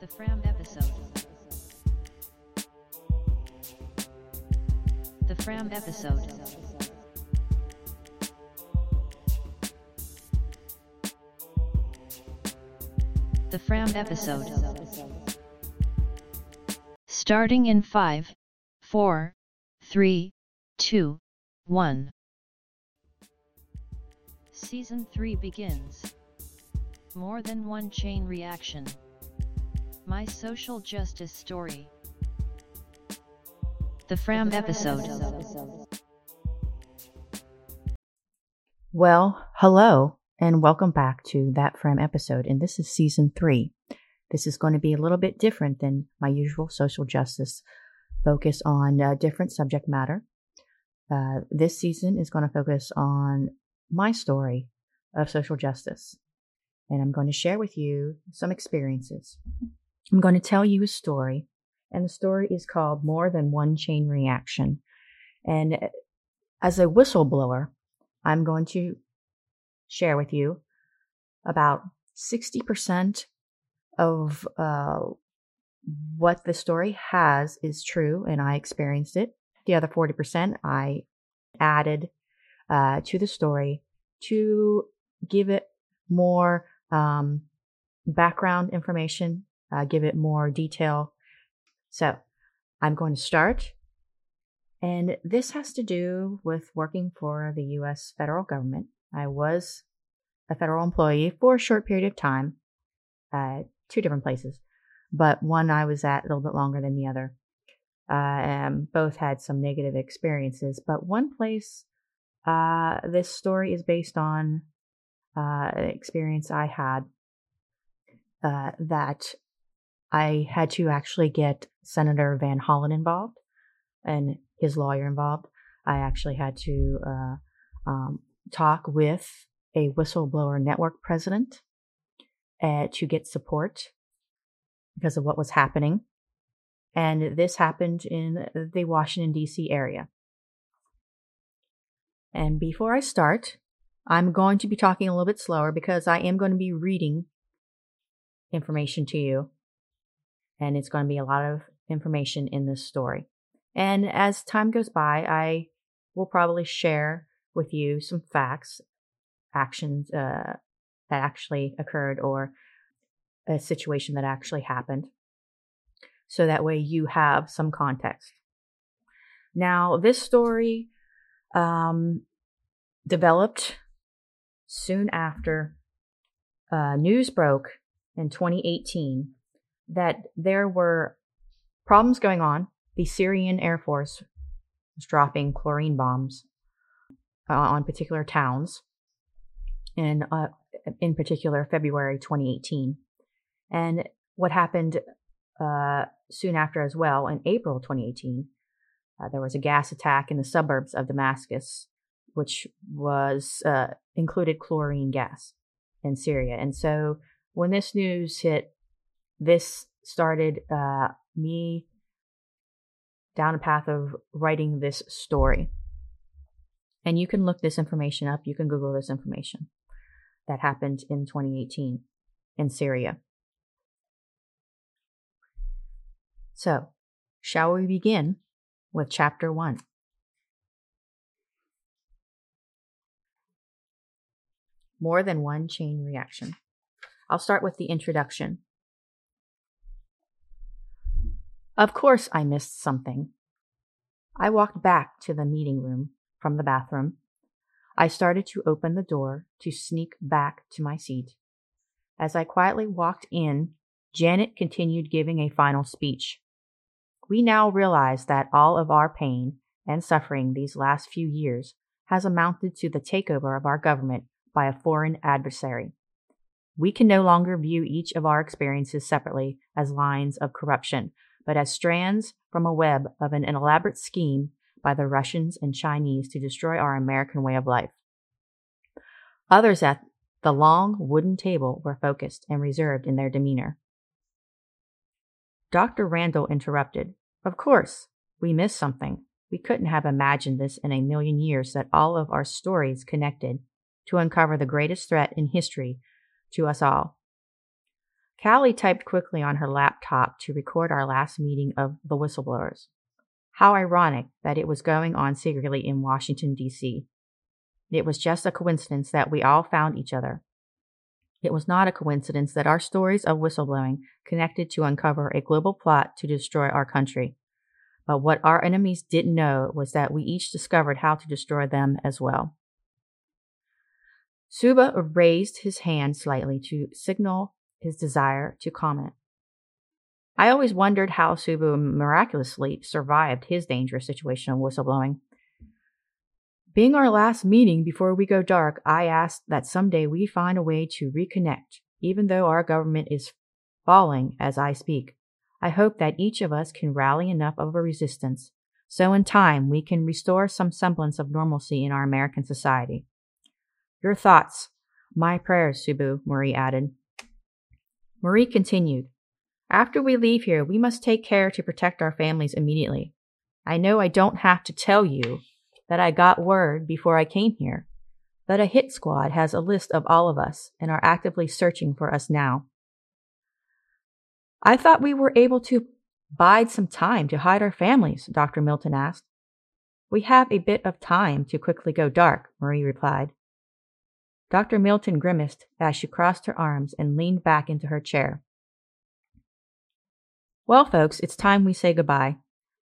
The Fram episode. The Fram episode. The Fram episode. Starting in 5, 4, 3, 2, 1. Season 3 begins. More than one chain reaction. My social justice story. The Fram episode. Well, hello, and welcome back to that Fram episode. And this is season three. This is going to be a little bit different than my usual social justice focus on uh, different subject matter. Uh, this season is going to focus on my story of social justice. And I'm going to share with you some experiences. I'm going to tell you a story, and the story is called More Than One Chain Reaction. And uh, as a whistleblower, I'm going to share with you about 60% of uh, what the story has is true, and I experienced it. The other 40% I added uh, to the story to give it more um, background information, uh, give it more detail. So I'm going to start. And this has to do with working for the US federal government. I was a federal employee for a short period of time at two different places, but one I was at a little bit longer than the other. Uh, both had some negative experiences, but one place uh, this story is based on uh, an experience I had uh, that I had to actually get Senator Van Hollen involved and his lawyer involved. I actually had to uh, um, talk with a whistleblower network president uh, to get support because of what was happening. And this happened in the Washington, D.C. area. And before I start, I'm going to be talking a little bit slower because I am going to be reading information to you. And it's going to be a lot of information in this story. And as time goes by, I will probably share with you some facts, actions uh, that actually occurred, or a situation that actually happened. So that way you have some context. Now, this story um, developed soon after uh, news broke in 2018 that there were problems going on. The Syrian Air Force was dropping chlorine bombs uh, on particular towns, in uh, in particular February 2018. And what happened uh, soon after as well in April 2018 uh, there was a gas attack in the suburbs of Damascus, which was uh, included chlorine gas in Syria. And so when this news hit, this started uh, me down a path of writing this story. And you can look this information up. You can Google this information that happened in 2018 in Syria. So, shall we begin with Chapter 1. More than one chain reaction. I'll start with the introduction. Of course, I missed something. I walked back to the meeting room from the bathroom. I started to open the door to sneak back to my seat. As I quietly walked in, Janet continued giving a final speech. We now realize that all of our pain and suffering these last few years has amounted to the takeover of our government by a foreign adversary. We can no longer view each of our experiences separately as lines of corruption, but as strands from a web of an elaborate scheme by the Russians and Chinese to destroy our American way of life. Others at the long wooden table were focused and reserved in their demeanor. Dr. Randall interrupted. Of course, we missed something. We couldn't have imagined this in a million years that all of our stories connected to uncover the greatest threat in history to us all. Callie typed quickly on her laptop to record our last meeting of the whistleblowers. How ironic that it was going on secretly in Washington, D.C. It was just a coincidence that we all found each other. It was not a coincidence that our stories of whistleblowing connected to uncover a global plot to destroy our country. But what our enemies didn't know was that we each discovered how to destroy them as well. Suba raised his hand slightly to signal his desire to comment. I always wondered how Subu miraculously survived his dangerous situation of whistleblowing. Being our last meeting before we go dark, I asked that someday we find a way to reconnect, even though our government is falling as I speak. I hope that each of us can rally enough of a resistance so in time we can restore some semblance of normalcy in our American society. Your thoughts. My prayers, Subu, Marie added. Marie continued. After we leave here, we must take care to protect our families immediately. I know I don't have to tell you that I got word before I came here that a hit squad has a list of all of us and are actively searching for us now. I thought we were able to bide some time to hide our families, Dr. Milton asked. We have a bit of time to quickly go dark, Marie replied. Dr. Milton grimaced as she crossed her arms and leaned back into her chair. Well, folks, it's time we say goodbye.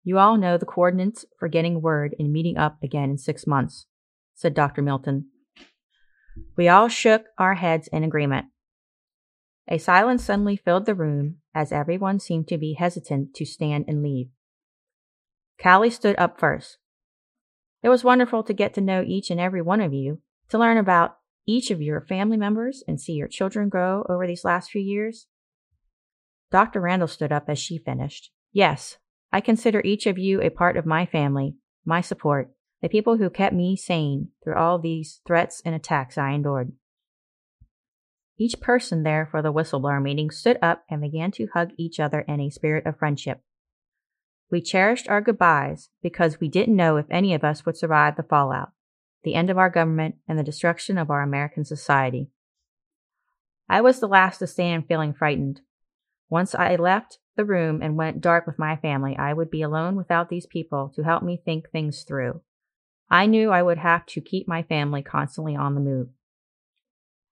You all know the coordinates for getting word and meeting up again in six months, said Dr. Milton. We all shook our heads in agreement. A silence suddenly filled the room as everyone seemed to be hesitant to stand and leave. Callie stood up first. It was wonderful to get to know each and every one of you, to learn about each of your family members and see your children grow over these last few years. Dr. Randall stood up as she finished. Yes, I consider each of you a part of my family, my support, the people who kept me sane through all these threats and attacks I endured. Each person there for the whistleblower meeting stood up and began to hug each other in a spirit of friendship. We cherished our goodbyes because we didn't know if any of us would survive the fallout, the end of our government, and the destruction of our American society. I was the last to stand feeling frightened. Once I left, the room and went dark with my family, I would be alone without these people to help me think things through. I knew I would have to keep my family constantly on the move.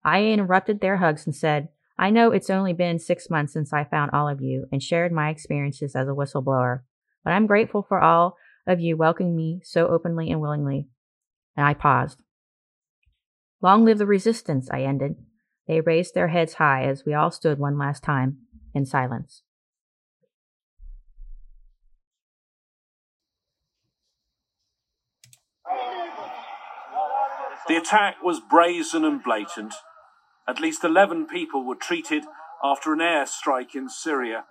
I interrupted their hugs and said, I know it's only been six months since I found all of you and shared my experiences as a whistleblower, but I'm grateful for all of you welcoming me so openly and willingly. And I paused. Long live the resistance, I ended. They raised their heads high as we all stood one last time in silence. The attack was brazen and blatant. At least 11 people were treated after an airstrike in Syria.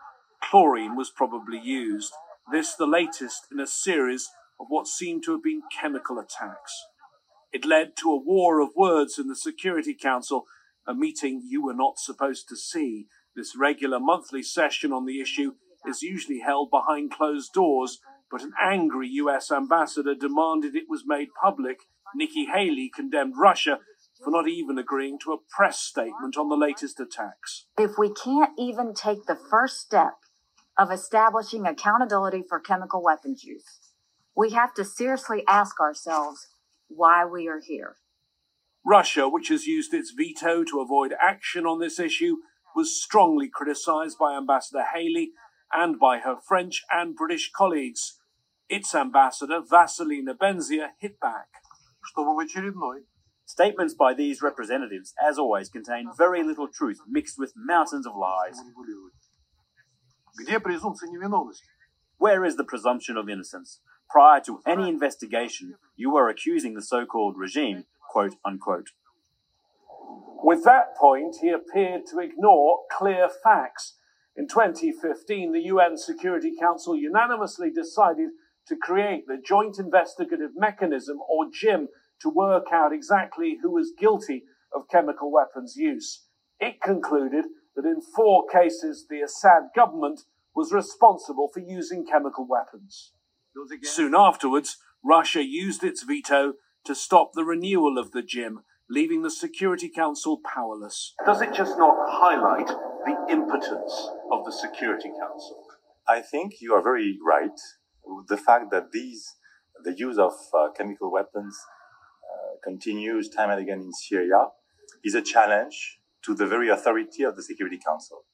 Chlorine was probably used. This, the latest in a series of what seemed to have been chemical attacks. It led to a war of words in the Security Council, a meeting you were not supposed to see. This regular monthly session on the issue is usually held behind closed doors, but an angry US ambassador demanded it was made public Nikki Haley condemned Russia for not even agreeing to a press statement on the latest attacks. If we can't even take the first step of establishing accountability for chemical weapons use, we have to seriously ask ourselves why we are here. Russia, which has used its veto to avoid action on this issue, was strongly criticized by Ambassador Haley and by her French and British colleagues. Its ambassador, Vassily Nebenzia, hit back. Statements by these representatives, as always, contain very little truth mixed with mountains of lies. Where is the presumption of innocence? Prior to any investigation, you were accusing the so called regime, quote unquote. With that point, he appeared to ignore clear facts. In 2015, the UN Security Council unanimously decided to create the Joint Investigative Mechanism, or JIM, to work out exactly who was guilty of chemical weapons use. It concluded that in four cases, the Assad government was responsible for using chemical weapons. Soon afterwards, Russia used its veto to stop the renewal of the JIM, leaving the Security Council powerless. Does it just not highlight the impotence of the Security Council? I think you are very right. The fact that these, the use of uh, chemical weapons uh, continues time and again in Syria is a challenge to the very authority of the Security Council.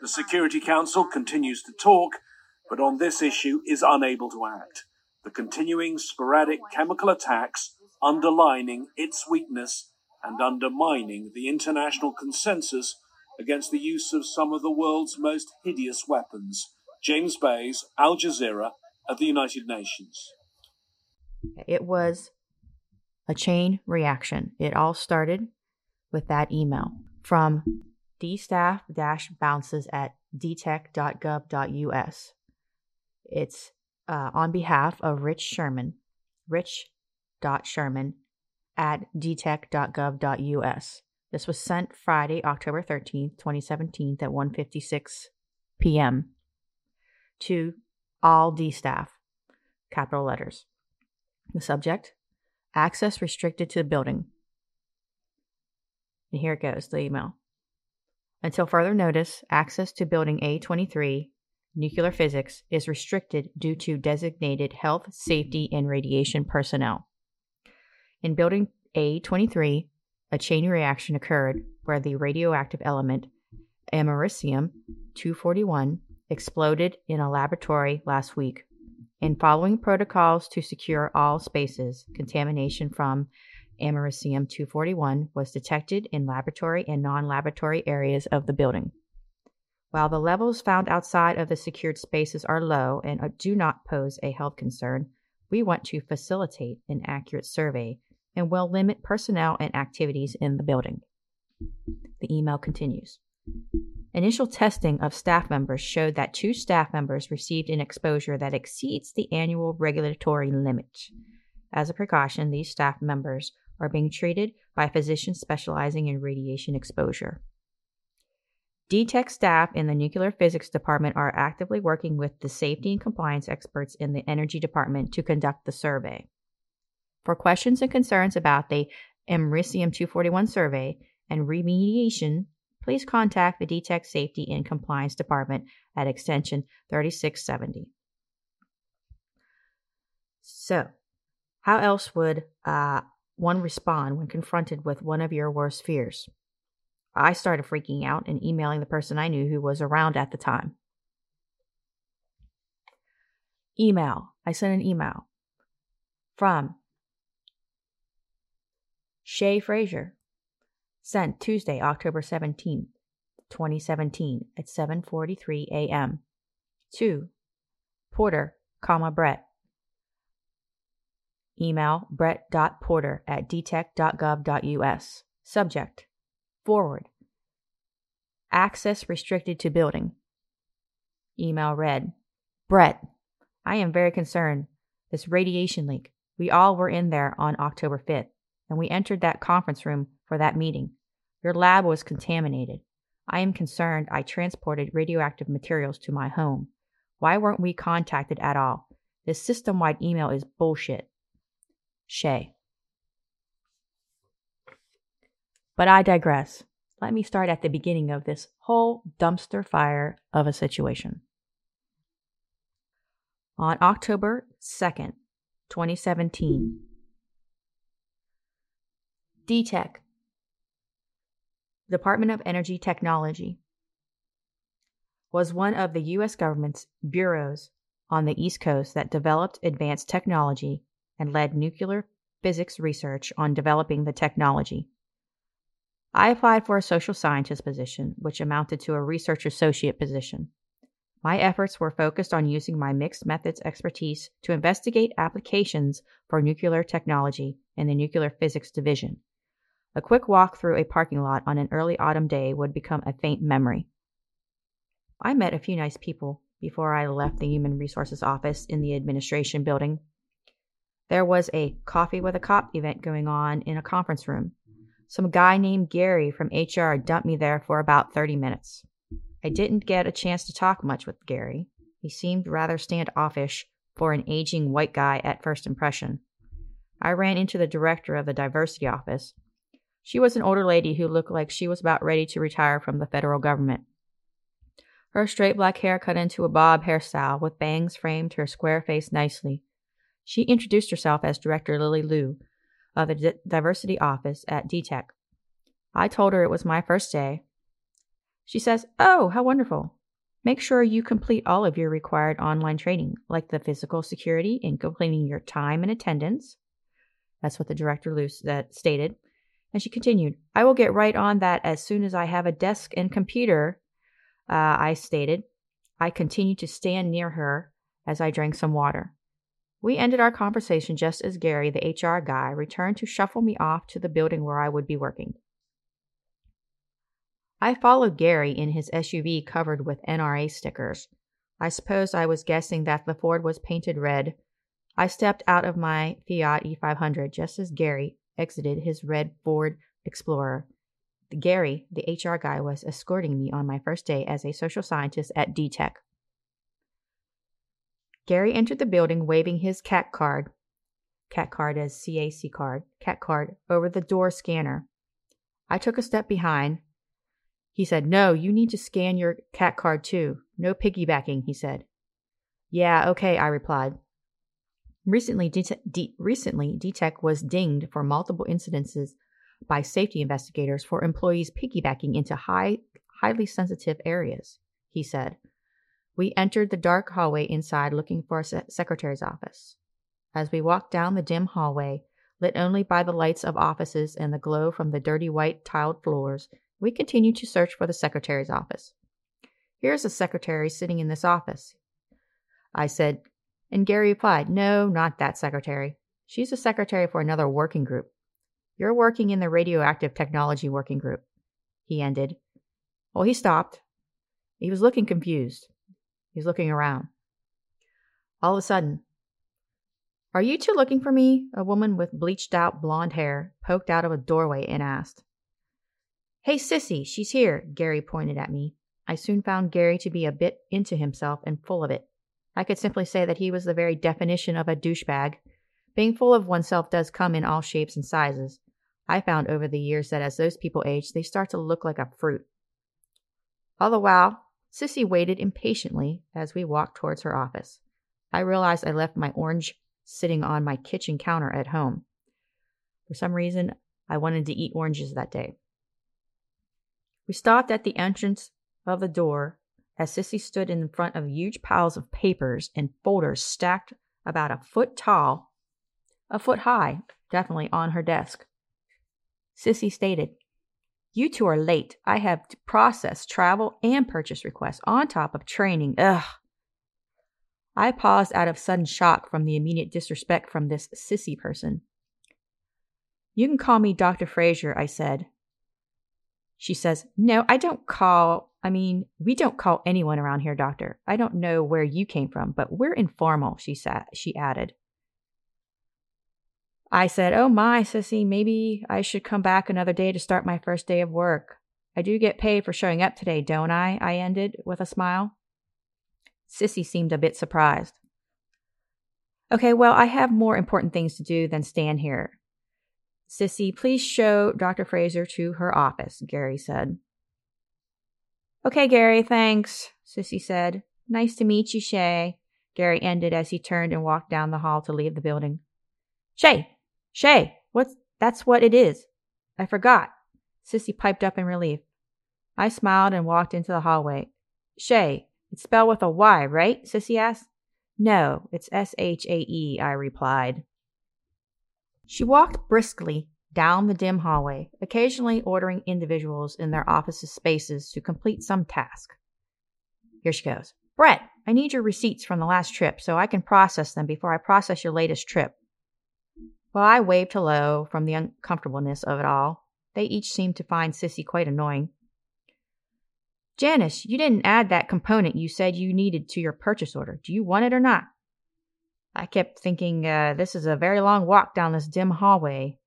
The Security Council continues to talk, but on this issue is unable to act. The continuing sporadic chemical attacks underlining its weakness and undermining the international consensus against the use of some of the world's most hideous weapons. James Bays, Al Jazeera, at the United Nations. It was a chain reaction. It all started with that email from dstaff bounces at dtech.gov.us. It's uh, on behalf of Rich Sherman, rich.sherman at dtech.gov.us. This was sent Friday, October 13th, 2017 at 1.56 p.m. to all D staff, capital letters. The subject, access restricted to the building. And here it goes, the email. Until further notice, access to building A23, nuclear physics, is restricted due to designated health, safety, and radiation personnel. In building A23, a chain reaction occurred where the radioactive element americium 241 exploded in a laboratory last week. In following protocols to secure all spaces, contamination from americium 241 was detected in laboratory and non laboratory areas of the building. While the levels found outside of the secured spaces are low and uh, do not pose a health concern, we want to facilitate an accurate survey and will limit personnel and activities in the building. The email continues. Initial testing of staff members showed that two staff members received an exposure that exceeds the annual regulatory limit. As a precaution, these staff members are being treated by physicians specializing in radiation exposure. DTEC staff in the Nuclear Physics Department are actively working with the safety and compliance experts in the Energy Department to conduct the survey. For questions and concerns about the Americium 241 survey and remediation, please contact the DTEC Safety and Compliance Department at extension 3670. So, how else would uh, one respond when confronted with one of your worst fears? I started freaking out and emailing the person I knew who was around at the time. Email. I sent an email from Shay Fraser. Sent Tuesday, October 17th, 2017 at 7:43 a.m. to Porter, comma Brett. Email brett.porter at dtech.gov.us. Subject. Forward. Access restricted to building. Email read. Brett, I am very concerned. This radiation leak. We all were in there on October 5th and we entered that conference room for that meeting. Your lab was contaminated. I am concerned I transported radioactive materials to my home. Why weren't we contacted at all? This system wide email is bullshit. Shay. But I digress. Let me start at the beginning of this whole dumpster fire of a situation. On October 2nd, 2017, DTEC, Department of Energy Technology, was one of the U.S. government's bureaus on the East Coast that developed advanced technology and led nuclear physics research on developing the technology. I applied for a social scientist position, which amounted to a research associate position. My efforts were focused on using my mixed methods expertise to investigate applications for nuclear technology in the Nuclear Physics Division a quick walk through a parking lot on an early autumn day would become a faint memory. I met a few nice people before I left the Human Resources office in the administration building. There was a coffee with a cop event going on in a conference room. Some guy named Gary from HR dumped me there for about 30 minutes. I didn't get a chance to talk much with Gary. He seemed rather standoffish for an aging white guy at first impression. I ran into the director of the diversity office, She was an older lady who looked like she was about ready to retire from the federal government. Her straight black hair cut into a bob hairstyle with bangs framed her square face nicely. She introduced herself as Director Lily Liu of the D- Diversity Office at DTEC. I told her it was my first day. She says, Oh, how wonderful. Make sure you complete all of your required online training, like the physical security and completing your time and attendance. That's what the director Luce that stated. And she continued, I will get right on that as soon as I have a desk and computer. Uh, I stated. I continued to stand near her as I drank some water. We ended our conversation just as Gary, the HR guy, returned to shuffle me off to the building where I would be working. I followed Gary in his SUV covered with NRA stickers. I suppose I was guessing that the Ford was painted red. I stepped out of my Fiat E500 just as Gary exited his red Ford Explorer. Gary, the HR guy, was escorting me on my first day as a social scientist at DTEC. Gary entered the building waving his CAT card, CAT card as CAC card, CAT card over the door scanner. I took a step behind, he said, No, you need to scan your CAT card too. No piggybacking, he said. Yeah, okay, I replied. Recently, D- D- recently, DTEC was dinged for multiple incidences by safety investigators for employees piggybacking into high, highly sensitive areas, he said. We entered the dark hallway inside looking for a se- secretary's office. As we walked down the dim hallway, lit only by the lights of offices and the glow from the dirty white tiled floors, we continued to search for the secretary's office. Here's a secretary sitting in this office. I said, and Gary replied, No, not that secretary. She's a secretary for another working group. You're working in the radioactive technology working group. He ended. Well, he stopped. He was looking confused. He was looking around. All of a sudden, Are you two looking for me? A woman with bleached out blonde hair poked out of a doorway and asked. Hey, sissy, she's here, Gary pointed at me. I soon found Gary to be a bit into himself and full of it. I could simply say that he was the very definition of a douchebag. Being full of oneself does come in all shapes and sizes. I found over the years that as those people age, they start to look like a fruit. All the while, Sissy waited impatiently as we walked towards her office. I realized I left my orange sitting on my kitchen counter at home. For some reason, I wanted to eat oranges that day. We stopped at the entrance of the door as Sissy stood in front of huge piles of papers and folders stacked about a foot tall, a foot high, definitely on her desk. Sissy stated, You two are late. I have to process travel and purchase requests on top of training. Ugh. I paused out of sudden shock from the immediate disrespect from this sissy person. You can call me Dr. Fraser, I said, she says, No, I don't call, I mean, we don't call anyone around here doctor. I don't know where you came from, but we're informal, she said, she added. I said, Oh my, sissy, maybe I should come back another day to start my first day of work. I do get paid for showing up today, don't I? I ended with a smile. Sissy seemed a bit surprised. Okay, well, I have more important things to do than stand here. Sissy, please show Dr. Fraser to her office, Gary said. Okay, Gary, thanks, Sissy said. Nice to meet you, Shay. Gary ended as he turned and walked down the hall to leave the building. Shay! Shay! What's that's what it is. I forgot. Sissy piped up in relief. I smiled and walked into the hallway. Shay, it's spelled with a Y, right? Sissy asked. No, it's S H A E, I replied. She walked briskly down the dim hallway, occasionally ordering individuals in their offices spaces to complete some task. Here she goes. Brett, I need your receipts from the last trip so I can process them before I process your latest trip. Well, I waved hello from the uncomfortableness of it all. They each seemed to find Sissy quite annoying. Janice, you didn't add that component you said you needed to your purchase order. Do you want it or not? I kept thinking, uh, this is a very long walk down this dim hallway.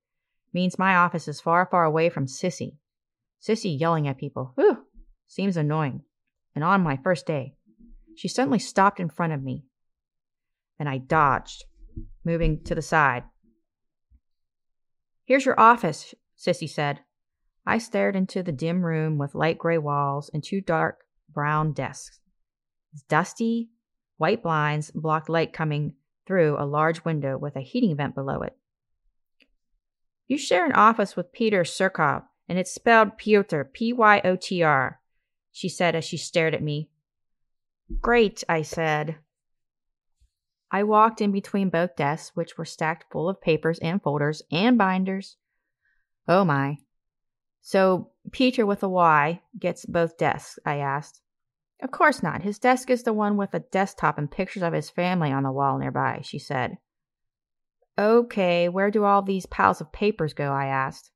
Means my office is far, far away from Sissy. Sissy yelling at people. Whew! Seems annoying. And on my first day, she suddenly stopped in front of me. And I dodged, moving to the side. Here's your office, Sissy said. I stared into the dim room with light gray walls and two dark brown desks. Dusty, white blinds blocked light coming through a large window with a heating vent below it. You share an office with Peter Surkov, and it's spelled Pyotr, P Y O T R, she said as she stared at me. Great, I said. I walked in between both desks, which were stacked full of papers and folders and binders. Oh my. So Peter with a Y gets both desks, I asked. Of course not. His desk is the one with a desktop and pictures of his family on the wall nearby, she said. Okay, where do all these piles of papers go? I asked.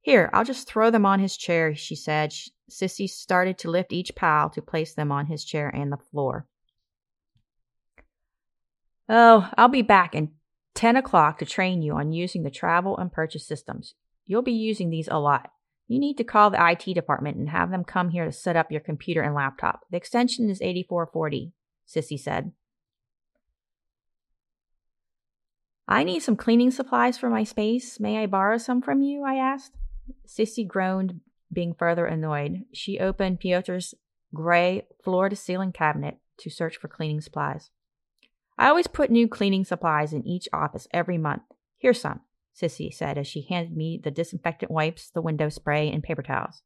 Here, I'll just throw them on his chair, she said. Sissy started to lift each pile to place them on his chair and the floor. Oh, I'll be back in 10 o'clock to train you on using the travel and purchase systems. You'll be using these a lot. You need to call the IT department and have them come here to set up your computer and laptop. The extension is 8440, Sissy said. I need some cleaning supplies for my space. May I borrow some from you? I asked. Sissy groaned, being further annoyed. She opened Pyotr's gray floor to ceiling cabinet to search for cleaning supplies. I always put new cleaning supplies in each office every month. Here's some, Sissy said as she handed me the disinfectant wipes, the window spray, and paper towels.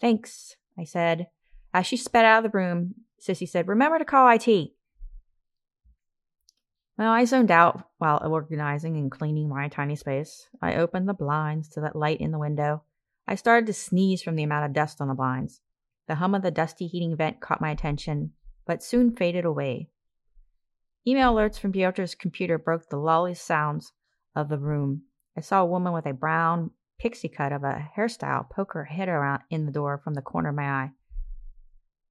Thanks, I said. As she sped out of the room, Sissy said, Remember to call IT. Well, I zoned out while organizing and cleaning my tiny space. I opened the blinds to let light in the window. I started to sneeze from the amount of dust on the blinds. The hum of the dusty heating vent caught my attention, but soon faded away. Email alerts from Pyotr's computer broke the lully sounds of the room. I saw a woman with a brown pixie cut of a hairstyle poke her head around in the door from the corner of my eye.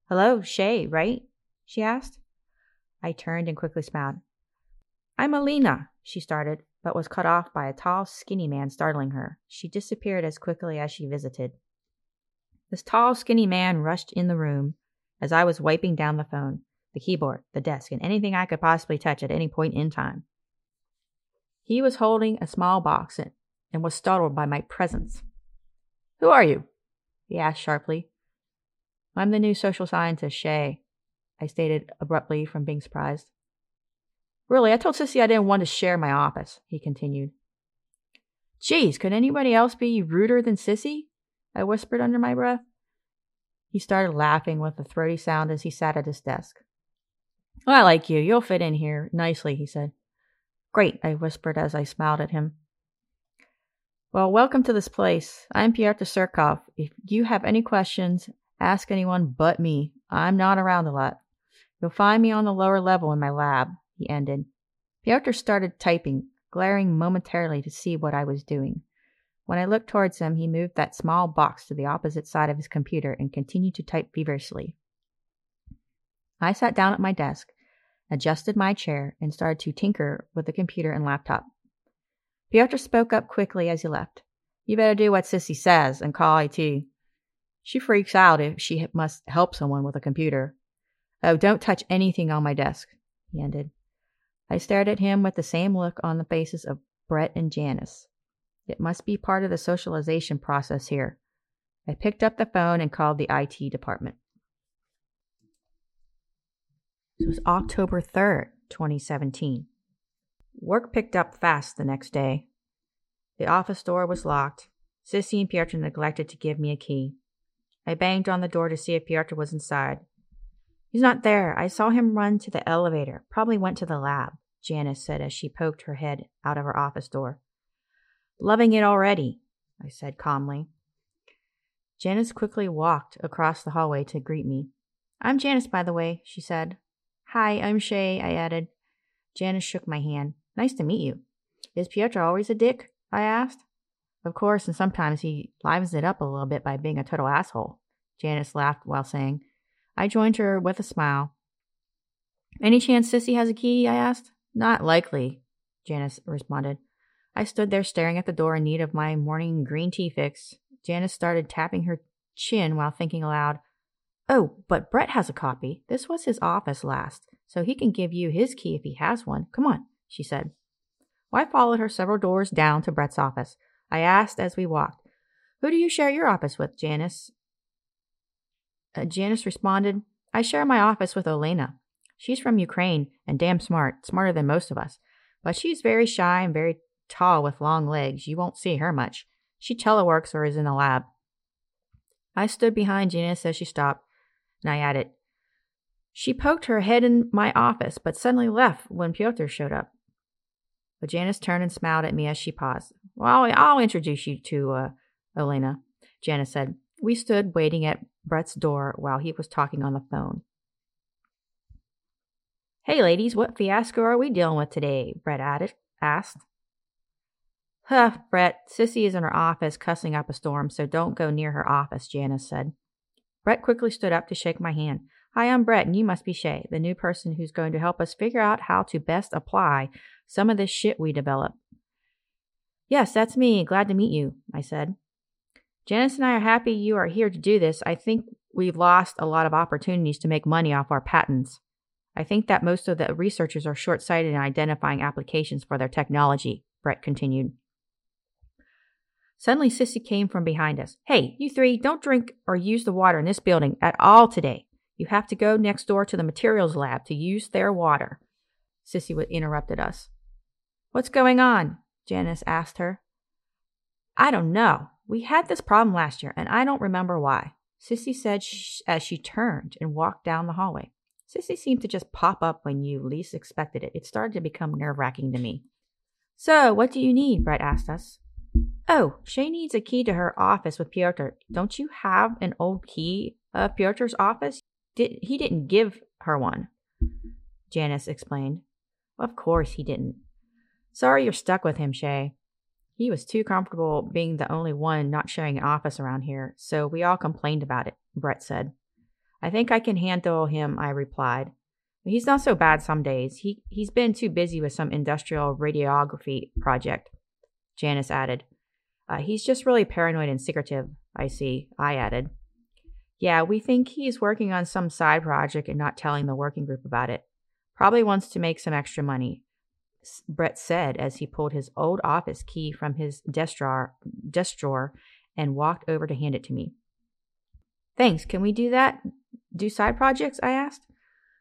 Hello, Shay, right? she asked. I turned and quickly smiled. I'm Alina, she started, but was cut off by a tall, skinny man startling her. She disappeared as quickly as she visited. This tall, skinny man rushed in the room as I was wiping down the phone, the keyboard, the desk, and anything I could possibly touch at any point in time. He was holding a small box and was startled by my presence. Who are you? he asked sharply. I'm the new social scientist, Shay, I stated abruptly from being surprised. Really, I told Sissy I didn't want to share my office, he continued. Geez, could anybody else be ruder than Sissy? I whispered under my breath. He started laughing with a throaty sound as he sat at his desk. Well, I like you. You'll fit in here nicely, he said. Great, I whispered as I smiled at him. Well, welcome to this place. I'm Pyotr Surkov. If you have any questions, ask anyone but me. I'm not around a lot. You'll find me on the lower level in my lab he ended. Pyotr started typing, glaring momentarily to see what I was doing. When I looked towards him, he moved that small box to the opposite side of his computer and continued to type feverishly. I sat down at my desk, adjusted my chair, and started to tinker with the computer and laptop. Pyotr spoke up quickly as he left. You better do what Sissy says and call IT. She freaks out if she must help someone with a computer. Oh, don't touch anything on my desk, he ended. I stared at him with the same look on the faces of Brett and Janice. It must be part of the socialization process here. I picked up the phone and called the IT department. It was October 3rd, 2017. Work picked up fast the next day. The office door was locked. Sissy and Pyotr neglected to give me a key. I banged on the door to see if Pyotr was inside. He's not there. I saw him run to the elevator. Probably went to the lab. Janice said as she poked her head out of her office door. Loving it already, I said calmly. Janice quickly walked across the hallway to greet me. I'm Janice, by the way, she said. Hi, I'm Shay, I added. Janice shook my hand. Nice to meet you. Is Pietro always a dick? I asked. Of course, and sometimes he livens it up a little bit by being a total asshole. Janice laughed while saying, I joined her with a smile. Any chance Sissy has a key? I asked. Not likely, Janice responded. I stood there staring at the door in need of my morning green tea fix. Janice started tapping her chin while thinking aloud. Oh, but Brett has a copy. This was his office last, so he can give you his key if he has one. Come on, she said. Well, I followed her several doors down to Brett's office. I asked as we walked, Who do you share your office with, Janice? Uh, Janice responded, I share my office with Olena. She's from Ukraine and damn smart, smarter than most of us. But she's very shy and very tall with long legs. You won't see her much. She teleworks or is in the lab. I stood behind Janice as she stopped, and I added, She poked her head in my office, but suddenly left when Pyotr showed up. But Janice turned and smiled at me as she paused. Well, I'll introduce you to uh, Elena, Janice said. We stood waiting at Brett's door while he was talking on the phone. Hey, ladies, what fiasco are we dealing with today? Brett added, asked. Huh, Brett, Sissy is in her office cussing up a storm, so don't go near her office, Janice said. Brett quickly stood up to shake my hand. Hi, I'm Brett, and you must be Shay, the new person who's going to help us figure out how to best apply some of this shit we develop. Yes, that's me. Glad to meet you, I said. Janice and I are happy you are here to do this. I think we've lost a lot of opportunities to make money off our patents. I think that most of the researchers are short sighted in identifying applications for their technology, Brett continued. Suddenly, Sissy came from behind us. Hey, you three, don't drink or use the water in this building at all today. You have to go next door to the materials lab to use their water. Sissy interrupted us. What's going on? Janice asked her. I don't know. We had this problem last year, and I don't remember why. Sissy said sh- as she turned and walked down the hallway. Sissy seemed to just pop up when you least expected it. It started to become nerve wracking to me. So, what do you need? Brett asked us. Oh, Shay needs a key to her office with Pyotr. Don't you have an old key of Pyotr's office? Did, he didn't give her one. Janice explained. Of course he didn't. Sorry you're stuck with him, Shay. He was too comfortable being the only one not sharing an office around here, so we all complained about it, Brett said. I think I can handle him, I replied. He's not so bad some days. He, he's been too busy with some industrial radiography project, Janice added. Uh, he's just really paranoid and secretive, I see, I added. Yeah, we think he's working on some side project and not telling the working group about it. Probably wants to make some extra money, Brett said as he pulled his old office key from his desk drawer, desk drawer and walked over to hand it to me. Thanks, can we do that? Do side projects? I asked.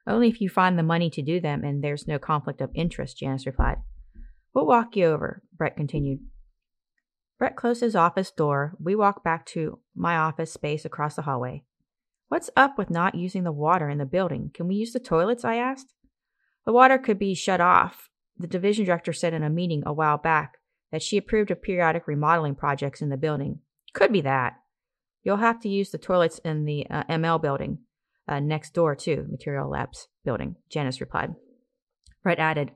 Only if you find the money to do them and there's no conflict of interest, Janice replied. We'll walk you over, Brett continued. Brett closed his office door. We walked back to my office space across the hallway. What's up with not using the water in the building? Can we use the toilets? I asked. The water could be shut off. The division director said in a meeting a while back that she approved of periodic remodeling projects in the building. Could be that. You'll have to use the toilets in the uh, ML building, uh, next door to Material Labs building, Janice replied. Brett added,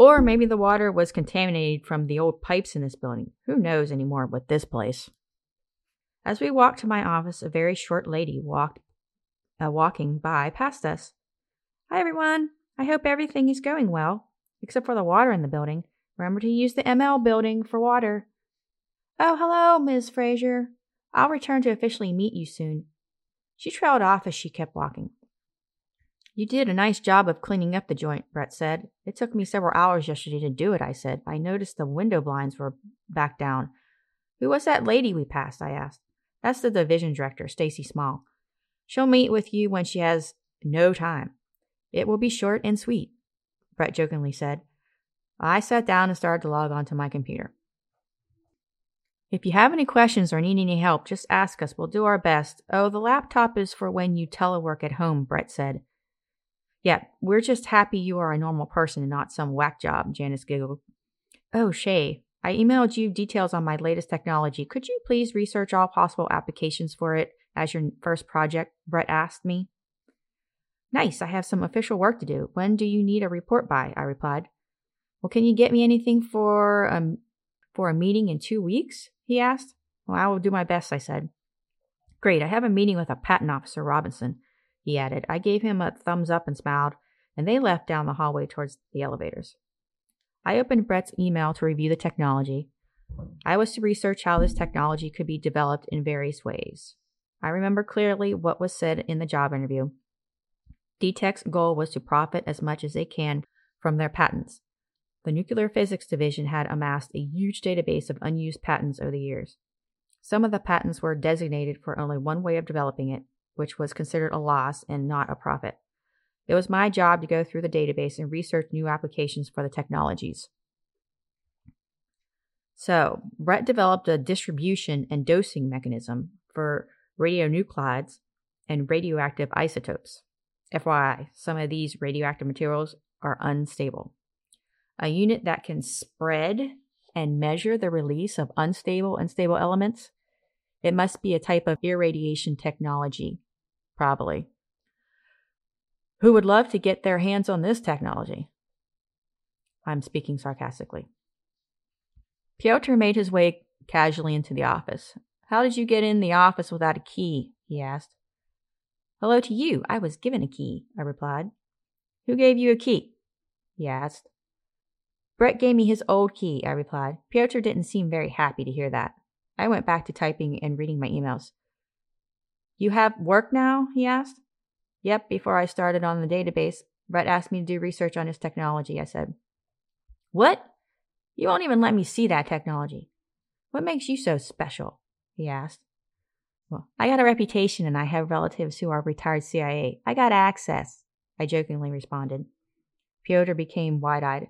or maybe the water was contaminated from the old pipes in this building. Who knows anymore with this place? As we walked to my office, a very short lady walked, uh, walking by past us. Hi, everyone. I hope everything is going well, except for the water in the building. Remember to use the ML building for water. Oh, hello, Ms. Fraser. I'll return to officially meet you soon. She trailed off as she kept walking. You did a nice job of cleaning up the joint, Brett said. It took me several hours yesterday to do it, I said. I noticed the window blinds were back down. Who was that lady we passed? I asked. That's the division director, Stacy Small. She'll meet with you when she has no time. It will be short and sweet, Brett jokingly said. I sat down and started to log on to my computer. If you have any questions or need any help, just ask us. We'll do our best. Oh, the laptop is for when you telework at home, Brett said. Yeah, we're just happy you are a normal person and not some whack job, Janice giggled. Oh, Shay, I emailed you details on my latest technology. Could you please research all possible applications for it as your first project? Brett asked me. Nice, I have some official work to do. When do you need a report by? I replied. Well, can you get me anything for um for a meeting in two weeks? He asked. Well, I will do my best, I said. Great, I have a meeting with a patent officer, Robinson he added. I gave him a thumbs up and smiled, and they left down the hallway towards the elevators. I opened Brett's email to review the technology. I was to research how this technology could be developed in various ways. I remember clearly what was said in the job interview. DTEC's goal was to profit as much as they can from their patents. The Nuclear Physics Division had amassed a huge database of unused patents over the years. Some of the patents were designated for only one way of developing it, which was considered a loss and not a profit. It was my job to go through the database and research new applications for the technologies. So, Brett developed a distribution and dosing mechanism for radionuclides and radioactive isotopes. FYI, some of these radioactive materials are unstable. A unit that can spread and measure the release of unstable and stable elements, it must be a type of irradiation technology, probably. Who would love to get their hands on this technology? I'm speaking sarcastically. Pyotr made his way casually into the office. How did you get in the office without a key? he asked. Hello to you. I was given a key, I replied. Who gave you a key? he asked. Brett gave me his old key, I replied. Pyotr didn't seem very happy to hear that. I went back to typing and reading my emails. You have work now? he asked. Yep, before I started on the database, Brett asked me to do research on his technology, I said. What? You won't even let me see that technology. What makes you so special? he asked. Well, I got a reputation and I have relatives who are retired CIA. I got access, I jokingly responded. Pyotr became wide eyed.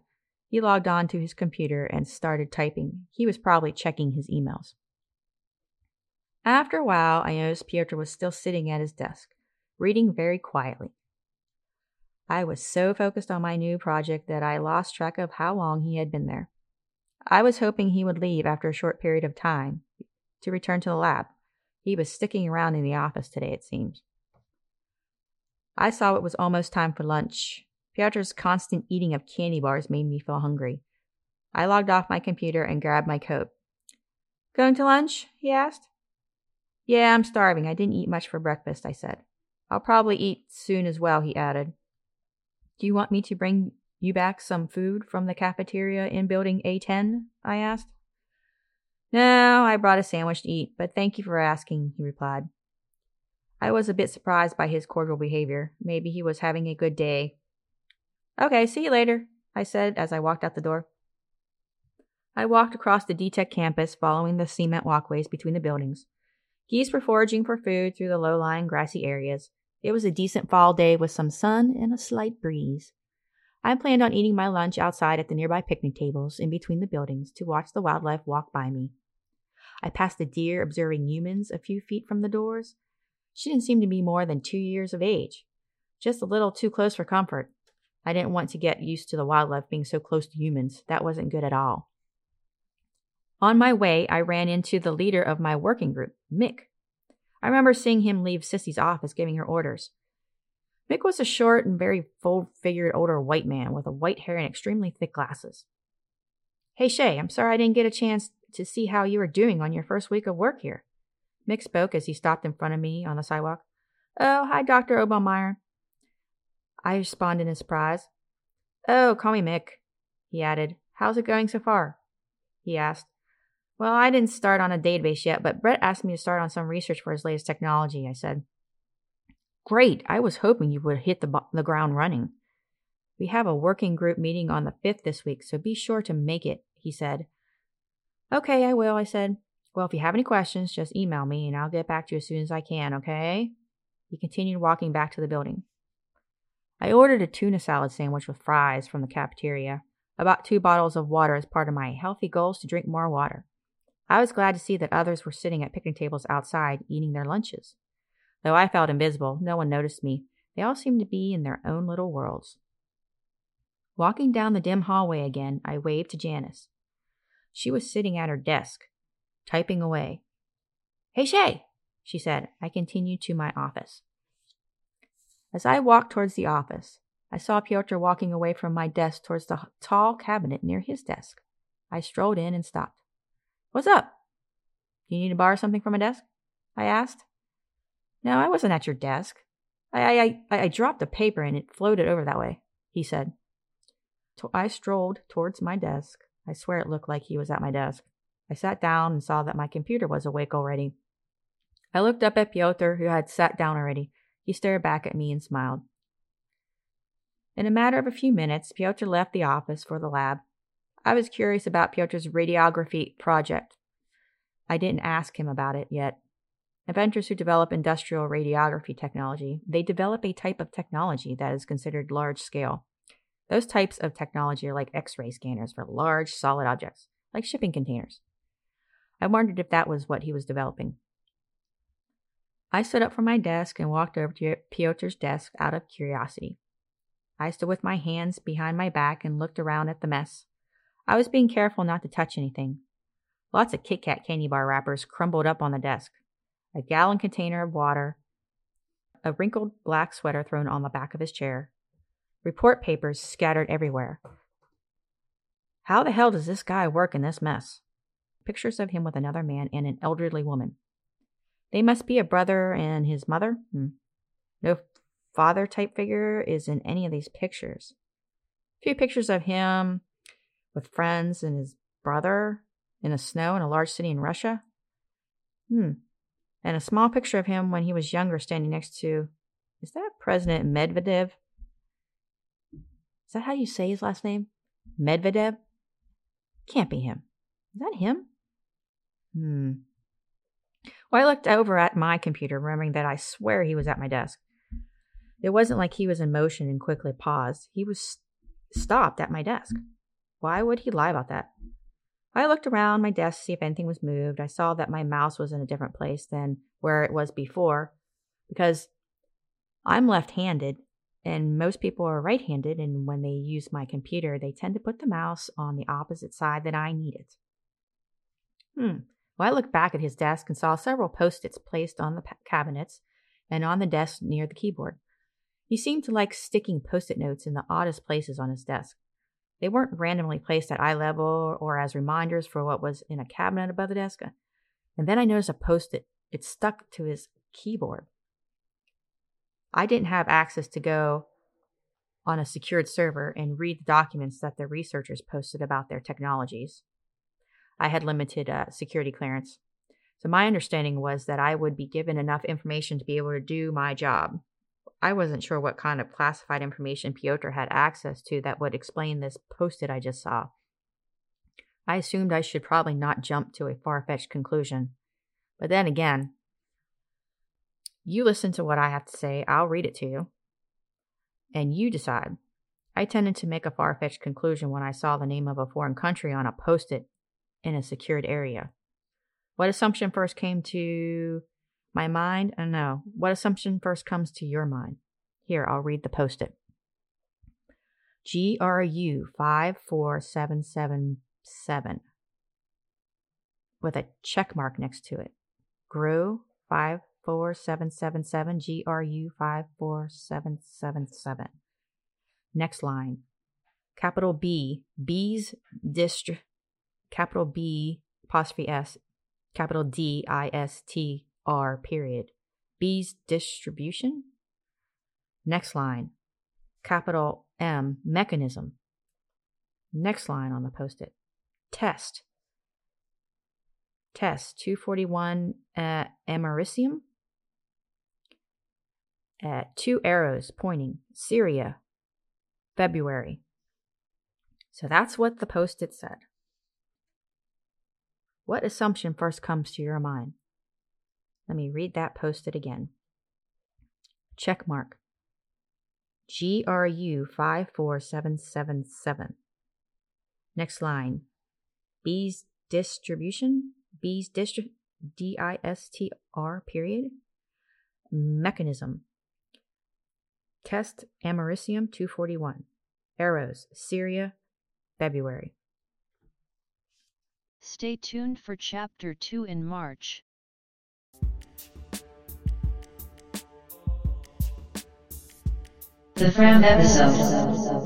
He logged on to his computer and started typing. He was probably checking his emails. After a while, I noticed Pyotr was still sitting at his desk, reading very quietly. I was so focused on my new project that I lost track of how long he had been there. I was hoping he would leave after a short period of time to return to the lab. He was sticking around in the office today, it seems. I saw it was almost time for lunch. Pyotr's constant eating of candy bars made me feel hungry. I logged off my computer and grabbed my coat. Going to lunch? he asked. Yeah, I'm starving. I didn't eat much for breakfast, I said. I'll probably eat soon as well, he added. Do you want me to bring you back some food from the cafeteria in building A10? I asked. No, I brought a sandwich to eat, but thank you for asking, he replied. I was a bit surprised by his cordial behavior. Maybe he was having a good day. Okay, see you later, I said as I walked out the door. I walked across the DTech campus, following the cement walkways between the buildings. Geese were foraging for food through the low lying grassy areas. It was a decent fall day with some sun and a slight breeze. I planned on eating my lunch outside at the nearby picnic tables in between the buildings to watch the wildlife walk by me. I passed a deer observing humans a few feet from the doors. She didn't seem to be more than two years of age, just a little too close for comfort. I didn't want to get used to the wildlife being so close to humans. That wasn't good at all. On my way, I ran into the leader of my working group, Mick. I remember seeing him leave Sissy's office giving her orders. Mick was a short and very full figured older white man with a white hair and extremely thick glasses. Hey Shay, I'm sorry I didn't get a chance to see how you were doing on your first week of work here. Mick spoke as he stopped in front of me on the sidewalk. Oh, hi, Dr. Obermeyer. I responded in surprise. Oh, call me Mick, he added. How's it going so far? He asked. Well, I didn't start on a database yet, but Brett asked me to start on some research for his latest technology, I said. Great. I was hoping you would hit the, the ground running. We have a working group meeting on the 5th this week, so be sure to make it, he said. Okay, I will, I said. Well, if you have any questions, just email me and I'll get back to you as soon as I can, okay? He continued walking back to the building. I ordered a tuna salad sandwich with fries from the cafeteria, about two bottles of water as part of my healthy goals to drink more water. I was glad to see that others were sitting at picnic tables outside eating their lunches. Though I felt invisible, no one noticed me. They all seemed to be in their own little worlds. Walking down the dim hallway again, I waved to Janice. She was sitting at her desk, typing away. Hey, Shay, she said. I continued to my office. As I walked towards the office, I saw Pyotr walking away from my desk towards the tall cabinet near his desk. I strolled in and stopped. What's up? You need to borrow something from my desk? I asked. No, I wasn't at your desk. I, I, I, I dropped a paper and it floated over that way, he said. So I strolled towards my desk. I swear it looked like he was at my desk. I sat down and saw that my computer was awake already. I looked up at Pyotr, who had sat down already. He stared back at me and smiled. In a matter of a few minutes, Pyotr left the office for the lab. I was curious about Pyotr's radiography project. I didn't ask him about it yet. Inventors who develop industrial radiography technology, they develop a type of technology that is considered large scale. Those types of technology are like X ray scanners for large solid objects, like shipping containers. I wondered if that was what he was developing. I stood up from my desk and walked over to Pyotr's desk out of curiosity. I stood with my hands behind my back and looked around at the mess. I was being careful not to touch anything. Lots of Kit Kat candy bar wrappers crumbled up on the desk, a gallon container of water, a wrinkled black sweater thrown on the back of his chair, report papers scattered everywhere. How the hell does this guy work in this mess? Pictures of him with another man and an elderly woman. They must be a brother and his mother. Hmm. No father type figure is in any of these pictures. A few pictures of him with friends and his brother in the snow in a large city in Russia. Hmm. And a small picture of him when he was younger standing next to is that President Medvedev? Is that how you say his last name? Medvedev? Can't be him. Is that him? Hmm. Well, I looked over at my computer, remembering that I swear he was at my desk. It wasn't like he was in motion and quickly paused. He was stopped at my desk. Why would he lie about that? I looked around my desk to see if anything was moved. I saw that my mouse was in a different place than where it was before because I'm left handed and most people are right handed. And when they use my computer, they tend to put the mouse on the opposite side that I need it. Hmm. Well, I looked back at his desk and saw several post its placed on the cabinets and on the desk near the keyboard. He seemed to like sticking post it notes in the oddest places on his desk. They weren't randomly placed at eye level or as reminders for what was in a cabinet above the desk. And then I noticed a post it. It stuck to his keyboard. I didn't have access to go on a secured server and read the documents that the researchers posted about their technologies. I had limited uh, security clearance. So my understanding was that I would be given enough information to be able to do my job. I wasn't sure what kind of classified information Pyotr had access to that would explain this post it I just saw. I assumed I should probably not jump to a far fetched conclusion. But then again, you listen to what I have to say, I'll read it to you, and you decide. I tended to make a far fetched conclusion when I saw the name of a foreign country on a post it in a secured area. What assumption first came to my mind? I don't know. What assumption first comes to your mind? Here, I'll read the post it. GRU 54777 with a check mark next to it. GRU 54777 GRU 54777. Next line. Capital B, B's district capital B apostrophe S, capital D I S T R period. B's distribution. Next line, capital M mechanism. Next line on the post it. Test. Test 241 uh, americium. Uh, two arrows pointing. Syria. February. So that's what the post it said. What assumption first comes to your mind? Let me read that posted again. Check mark. GRU 54777. Next line. B's distribution. B's distri- D I S T R period. Mechanism. Test Americium 241. Arrows. Syria. February. Stay tuned for Chapter 2 in March. The Fram episode.